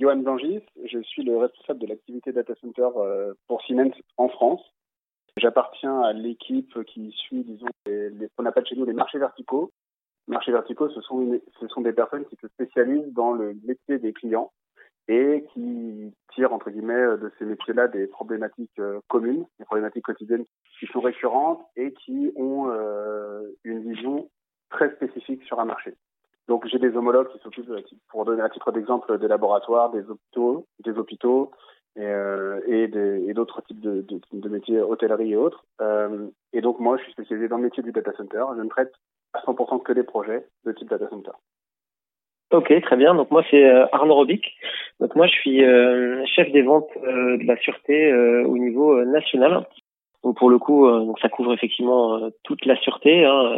Johan Bangis, je suis le responsable de l'activité data center euh, pour Siemens en France. J'appartiens à l'équipe qui suit, disons, les, les, qu'on appelle chez nous les marchés verticaux. Marchés verticaux, ce sont, ce sont des personnes qui se spécialisent dans le métier des clients et qui tirent, entre guillemets, de ces métiers-là des problématiques euh, communes, des problématiques quotidiennes qui sont récurrentes et qui ont euh, une vision très spécifique sur un marché. Donc j'ai des homologues qui s'occupent, pour donner à titre d'exemple, des laboratoires, des hôpitaux, des hôpitaux et, euh, d'autres types de, métiers, hôtellerie et autres. Euh, et donc moi, je suis spécialisé dans le métier du data center. Je ne traite à 100% que des projets de type data center. Ok, très bien. Donc moi c'est euh, Arnaud Robic. Donc moi je suis euh, chef des ventes euh, de la sûreté au niveau national. Donc pour le coup, donc ça couvre effectivement toute la sûreté, hein,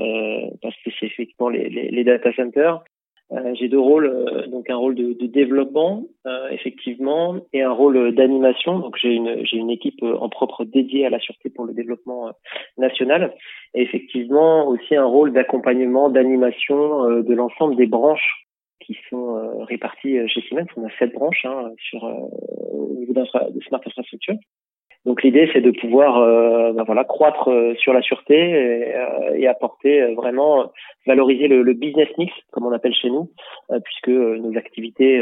parce que c'est effectivement les, les, les, data centers. J'ai deux rôles, donc un rôle de, de développement effectivement et un rôle d'animation. Donc j'ai une j'ai une équipe en propre dédiée à la sûreté pour le développement national et effectivement aussi un rôle d'accompagnement, d'animation de l'ensemble des branches qui sont euh, répartis euh, chez Siemens. On a sept branches hein, sur euh, au niveau de smart infrastructure. Donc l'idée c'est de pouvoir ben voilà croître sur la sûreté et, et apporter vraiment valoriser le, le, business mix comme on appelle chez nous puisque nos activités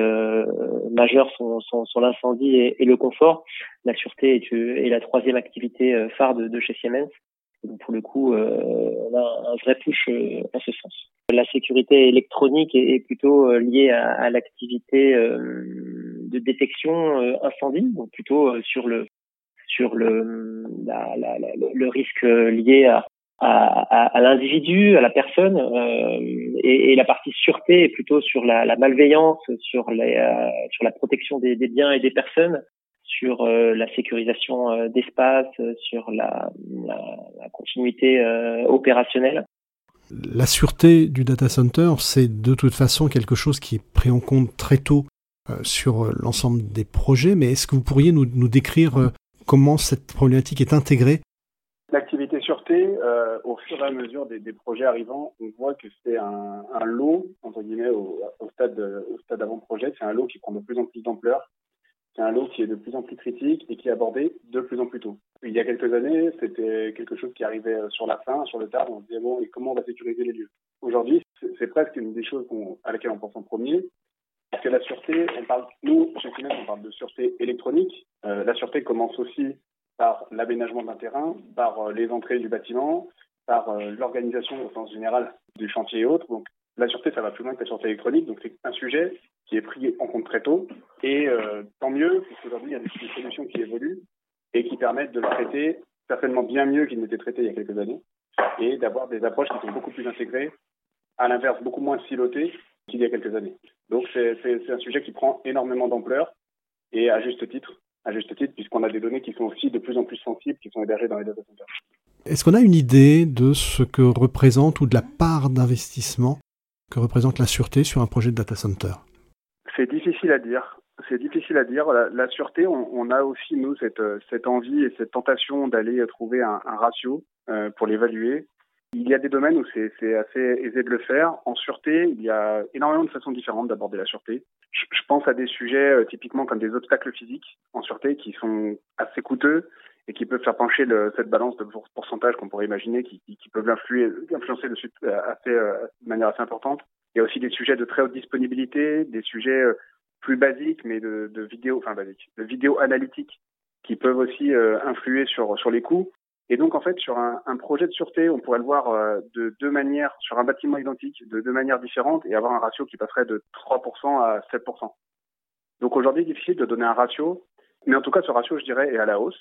majeures sont, sont, sont l'incendie et, et, le confort. La sûreté est, est la troisième activité phare de, de chez Siemens donc pour le coup, euh, on a un vrai push euh, en ce sens. La sécurité électronique est, plutôt euh, liée à, à l'activité de détection incendie, donc plutôt sur le sur le le risque lié à à, l'individu, à la personne, euh, et, la partie sûreté est plutôt sur la, la malveillance, sur, les, euh, sur la protection des, biens et des personnes, sur euh, la sécurisation d'espace, sur la continuité opérationnelle. La sûreté du data center, c'est de toute façon quelque chose qui est pris en compte très tôt sur l'ensemble des projets, mais est-ce que vous pourriez nous, nous décrire comment cette problématique est intégrée L'activité sûreté, euh, au fur et à mesure des, projets arrivants, on voit que c'est un, lot, entre guillemets, au, stade, au stade avant-projet, c'est un lot qui prend de plus en plus d'ampleur c'est un lot qui est de plus en plus critique et qui est abordé de plus en plus tôt. Il y a quelques années, c'était quelque chose qui arrivait sur la fin, sur le tard, on se disait bon, et comment on va sécuriser les lieux? Aujourd'hui, c'est presque une des choses à laquelle on pense en premier, parce que la sûreté, on parle, nous, chez Siemens, on parle de sûreté électronique. Euh, la sûreté commence aussi par l'aménagement d'un terrain, par euh, les entrées du bâtiment, par euh, l'organisation au sens général du chantier et autres. Donc, la sûreté, ça va plus loin que la sûreté électronique. Donc, c'est un sujet qui est pris en compte très tôt. Et tant mieux, parce qu'aujourd'hui, il y a des, solutions qui évoluent et qui permettent de le traiter certainement bien mieux qu'il n'était traité il y a quelques années et d'avoir des approches qui sont beaucoup plus intégrées, à l'inverse, beaucoup moins silotées qu'il y a quelques années. Donc, c'est un sujet qui prend énormément d'ampleur et à juste titre, à juste titre, puisqu'on a des données qui sont aussi de plus en plus sensibles, qui sont hébergées dans les data centers. Est-ce qu'on a une idée de ce que représente ou de la part d'investissement que représente la sûreté sur un projet de data center? C'est difficile à dire. C'est difficile à dire. La, la sûreté, on, on, a aussi, nous, cette, cette envie et cette tentation d'aller trouver un, un ratio euh, pour l'évaluer. Il y a des domaines où c'est assez aisé de le faire. En sûreté, il y a énormément de façons différentes d'aborder la sûreté. Je, je, pense à des sujets euh, typiquement comme des obstacles physiques en sûreté qui sont assez coûteux et qui peuvent faire pencher le, cette balance de pourcentage qu'on pourrait imaginer qui, qui, qui peuvent influencer dessus euh, assez, euh, de manière assez importante. Il y a aussi des sujets de très haute disponibilité, des sujets euh, plus basiques, mais de, de vidéo, enfin basiques, de vidéo analytique qui peuvent aussi euh, influer sur sur les coûts. Et donc en fait sur un, projet de sûreté, on pourrait le voir euh, de deux manières, sur un bâtiment identique, de deux manières différentes, et avoir un ratio qui passerait de 3% à 7%. Donc aujourd'hui, difficile de donner un ratio, mais en tout cas ce ratio, je dirais, est à la hausse.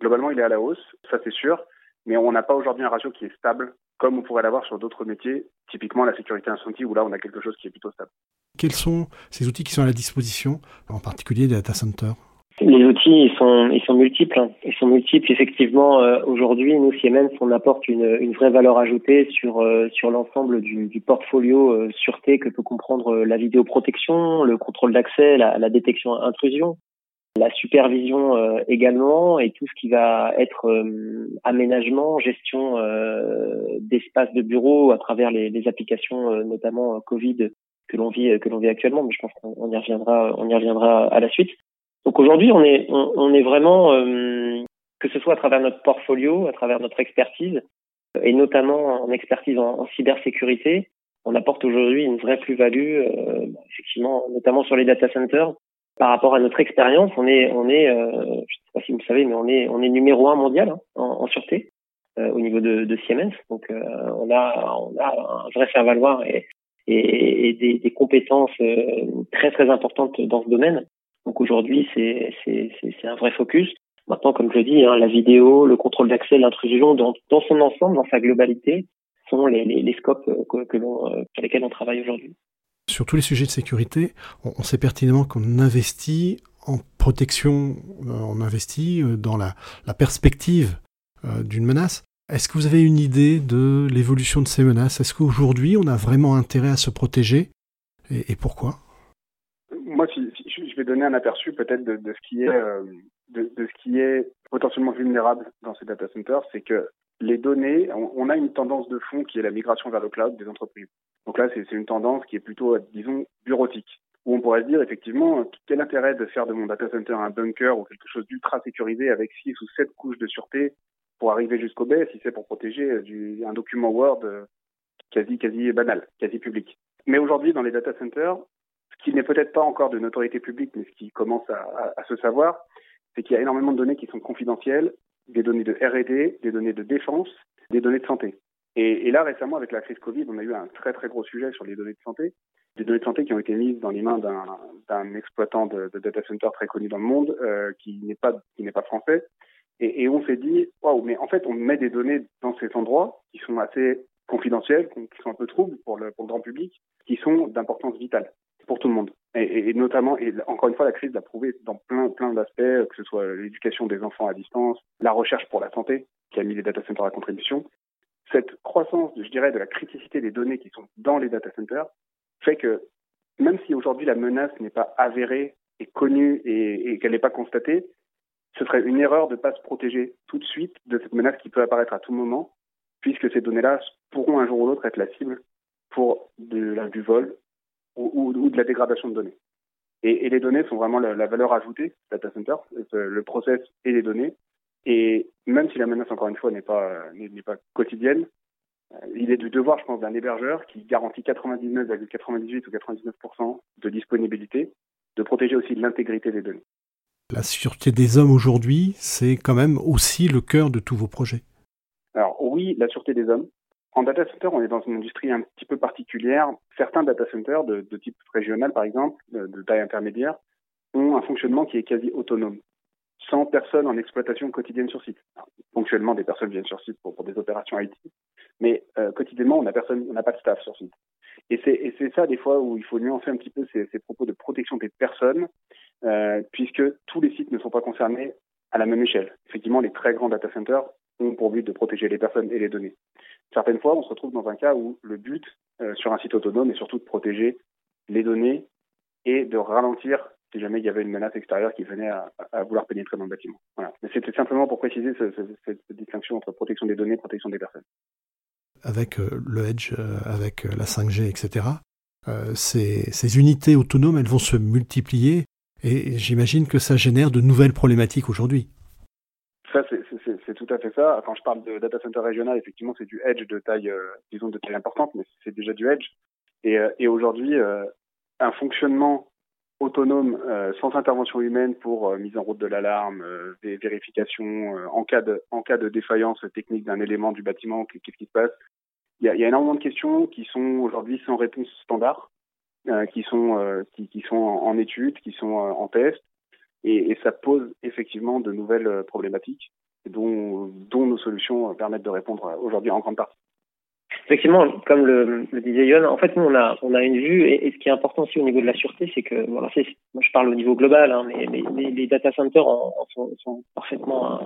Globalement, il est à la hausse, ça c'est sûr, mais on n'a pas aujourd'hui un ratio qui est stable comme on pourrait l'avoir sur d'autres métiers, typiquement la sécurité incendie, où là on a quelque chose qui est plutôt stable. Quels sont ces outils qui sont à la disposition, en particulier des data centers? Les outils, ils sont, ils sont multiples. Hein. Ils sont multiples. Effectivement, euh, aujourd'hui, nous, Siemens, on apporte une, une vraie valeur ajoutée sur, euh, sur l'ensemble du, du, portfolio euh, sûreté que peut comprendre euh, la vidéoprotection, le contrôle d'accès, la, la, détection intrusion la supervision euh, également et tout ce qui va être euh, aménagement, gestion d'espaces de bureau à travers les, les applications notamment Covid que l'on vit que l'on vit actuellement, mais je pense qu'on y reviendra on y reviendra à la suite. Donc aujourd'hui, on est on, est vraiment que ce soit à travers notre portfolio, à travers notre expertise, et notamment en expertise en, cybersécurité, on apporte aujourd'hui une vraie plus-value, euh, effectivement, notamment sur les data centers. Par rapport à notre expérience, on est, on est, euh, je ne sais pas si vous le savez, mais on est, on est numéro un mondial hein, en, sûreté euh, au niveau de, de Siemens. Donc, euh, on a, on a un vrai faire-valoir et, et, et des, des, compétences très très importantes dans ce domaine. Donc aujourd'hui, c'est, un vrai focus. Maintenant, comme je dis, hein, la vidéo, le contrôle d'accès, l'intrusion dans, son ensemble, dans sa globalité, sont les, scopes euh, euh, sur lesquels on travaille aujourd'hui. Sur tous les sujets de sécurité, on, sait pertinemment qu'on investit en protection, euh, on investit dans la, perspective d'une menace. Est-ce que vous avez une idée de l'évolution de ces menaces? Est-ce qu'aujourd'hui, on a vraiment intérêt à se protéger? Et pourquoi Moi, si, si, je vais donner un aperçu peut-être de, ce qui est euh, de, ce qui est potentiellement vulnérable dans ces data centers, c'est que les données, on, a une tendance de fond qui est la migration vers le cloud des entreprises. Donc là, c'est une tendance qui est plutôt, disons, bureautique, où on pourrait se dire effectivement, quel intérêt de faire de mon data center un bunker ou quelque chose d'ultra sécurisé avec six ou sept couches de sûreté pour arriver jusqu'au B, si c'est pour protéger du, un document Word euh, quasi, quasi banal, quasi public. Mais aujourd'hui, dans les data centers, ce qui n'est peut-être pas encore de notoriété publique, mais ce qui commence à, se savoir, c'est qu'il y a énormément de données qui sont confidentielles, des données de R&D, des données de défense, des données de santé. Et, là, récemment, avec la crise Covid, on a eu un très très gros sujet sur les données de santé, des données de santé qui ont été mises dans les mains d'un exploitant de, de, data center très connu dans le monde, euh, qui n'est pas pas français. Et, et on s'est dit, waouh, mais en fait, on met des données dans ces endroits qui sont assez confidentiels, qui sont un peu troubles pour le, pour le grand public, qui sont d'importance vitale pour tout le monde. Et, notamment, et encore une fois, la crise l'a prouvé dans plein, plein d'aspects, que ce soit l'éducation des enfants à distance, la recherche pour la santé, qui a mis les data centers à contribution. Cette croissance, je dirais, de la criticité des données qui sont dans les data centers fait que même si aujourd'hui la menace n'est pas avérée et connue et, et qu'elle n'est pas constatée, ce serait une erreur de ne pas se protéger tout de suite de cette menace qui peut apparaître à tout moment, puisque ces données-là pourront un jour ou l'autre être la cible pour de, du vol ou, ou, de la dégradation de données. Et, et les données sont vraiment la, la, valeur ajoutée data center, le process et les données. Et même si la menace, encore une fois, n'est pas, n'est pas quotidienne, euh, il est du devoir, je pense, d'un hébergeur qui garantit 99,98 ou 99% de disponibilité, de protéger aussi l'intégrité des données. La sûreté des hommes aujourd'hui, c'est quand même aussi le cœur de tous vos projets. Alors oui, la sûreté des hommes, en data center, on est dans une industrie un petit peu particulière. Certains data centers de, type régional, par exemple, de, taille intermédiaire, ont un fonctionnement qui est quasi autonome, sans personne en exploitation quotidienne sur site. Alors, ponctuellement, des personnes viennent sur site pour, des opérations IT, mais euh, quotidiennement, on n'a on n'a pas de staff sur site. Et c'est ça des fois où il faut nuancer un petit peu ces, ces propos de protection des personnes, euh, puisque tous les sites ne sont pas concernés à la même échelle. Effectivement, les très grands data centers ont pour but de protéger les personnes et les données. Certaines fois, on se retrouve dans un cas où le but euh, sur un site autonome est surtout de protéger les données et de ralentir si jamais il y avait une menace extérieure qui venait à, vouloir pénétrer dans le bâtiment. Voilà. Mais c'était simplement pour préciser ce, ce, cette distinction entre protection des données et protection des personnes. Avec euh, le Edge, euh, avec la 5G, etc., ces, ces unités autonomes, elles vont se multiplier et j'imagine que ça génère de nouvelles problématiques aujourd'hui. C'est tout à fait ça. Quand je parle de data center régional, effectivement, c'est du edge de taille, euh, disons, de taille importante, mais c'est déjà du edge. Et, euh, aujourd'hui, euh, un fonctionnement autonome sans intervention humaine pour mise en route de l'alarme, des vérifications en cas de défaillance technique d'un élément du bâtiment, qu'est-ce qui se passe? Il y, a, énormément de questions qui sont aujourd'hui sans réponse standard, qui sont en, étude, qui sont en test et, ça pose effectivement de nouvelles problématiques dont, nos solutions permettent de répondre aujourd'hui en grande partie. Effectivement, comme le, disait Yon, en fait, nous, on a, on a une vue, et, ce qui est important aussi au niveau de la sûreté, c'est que, c'est, moi, je parle au niveau global, hein, mais, les data centers en, en sont, parfaitement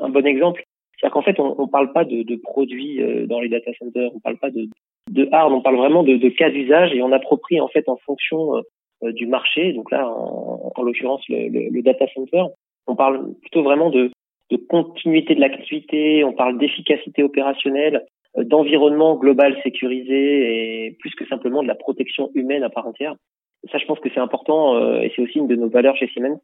un, bon exemple. C'est-à-dire qu'en fait, on ne parle pas de, produits euh, dans les data centers, on ne parle pas de, de hard, on parle vraiment de, cas d'usage et on approprie, en fait, en fonction euh, euh, du marché. Donc là, en, en l'occurrence, le, data center. On parle plutôt vraiment de, de continuité de l'activité, on parle d'efficacité opérationnelle, d'environnement global sécurisé et plus que simplement de la protection humaine à part entière. ça, je pense que c'est important et c'est aussi une de nos valeurs chez Siemens,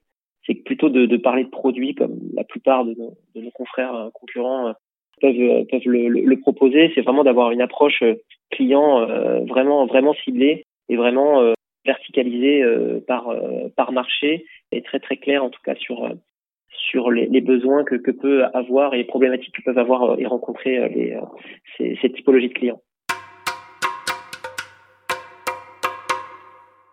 c'est plutôt de, de, parler de produits comme la plupart de nos, de nos confrères concurrents peuvent peuvent le, le, proposer. C'est vraiment d'avoir une approche client vraiment vraiment ciblée et vraiment verticalisée par par marché et très très clair en tout cas sur sur les, besoins que, que, peut avoir et les problématiques que peuvent avoir et rencontrer les, ces, ces typologies de clients.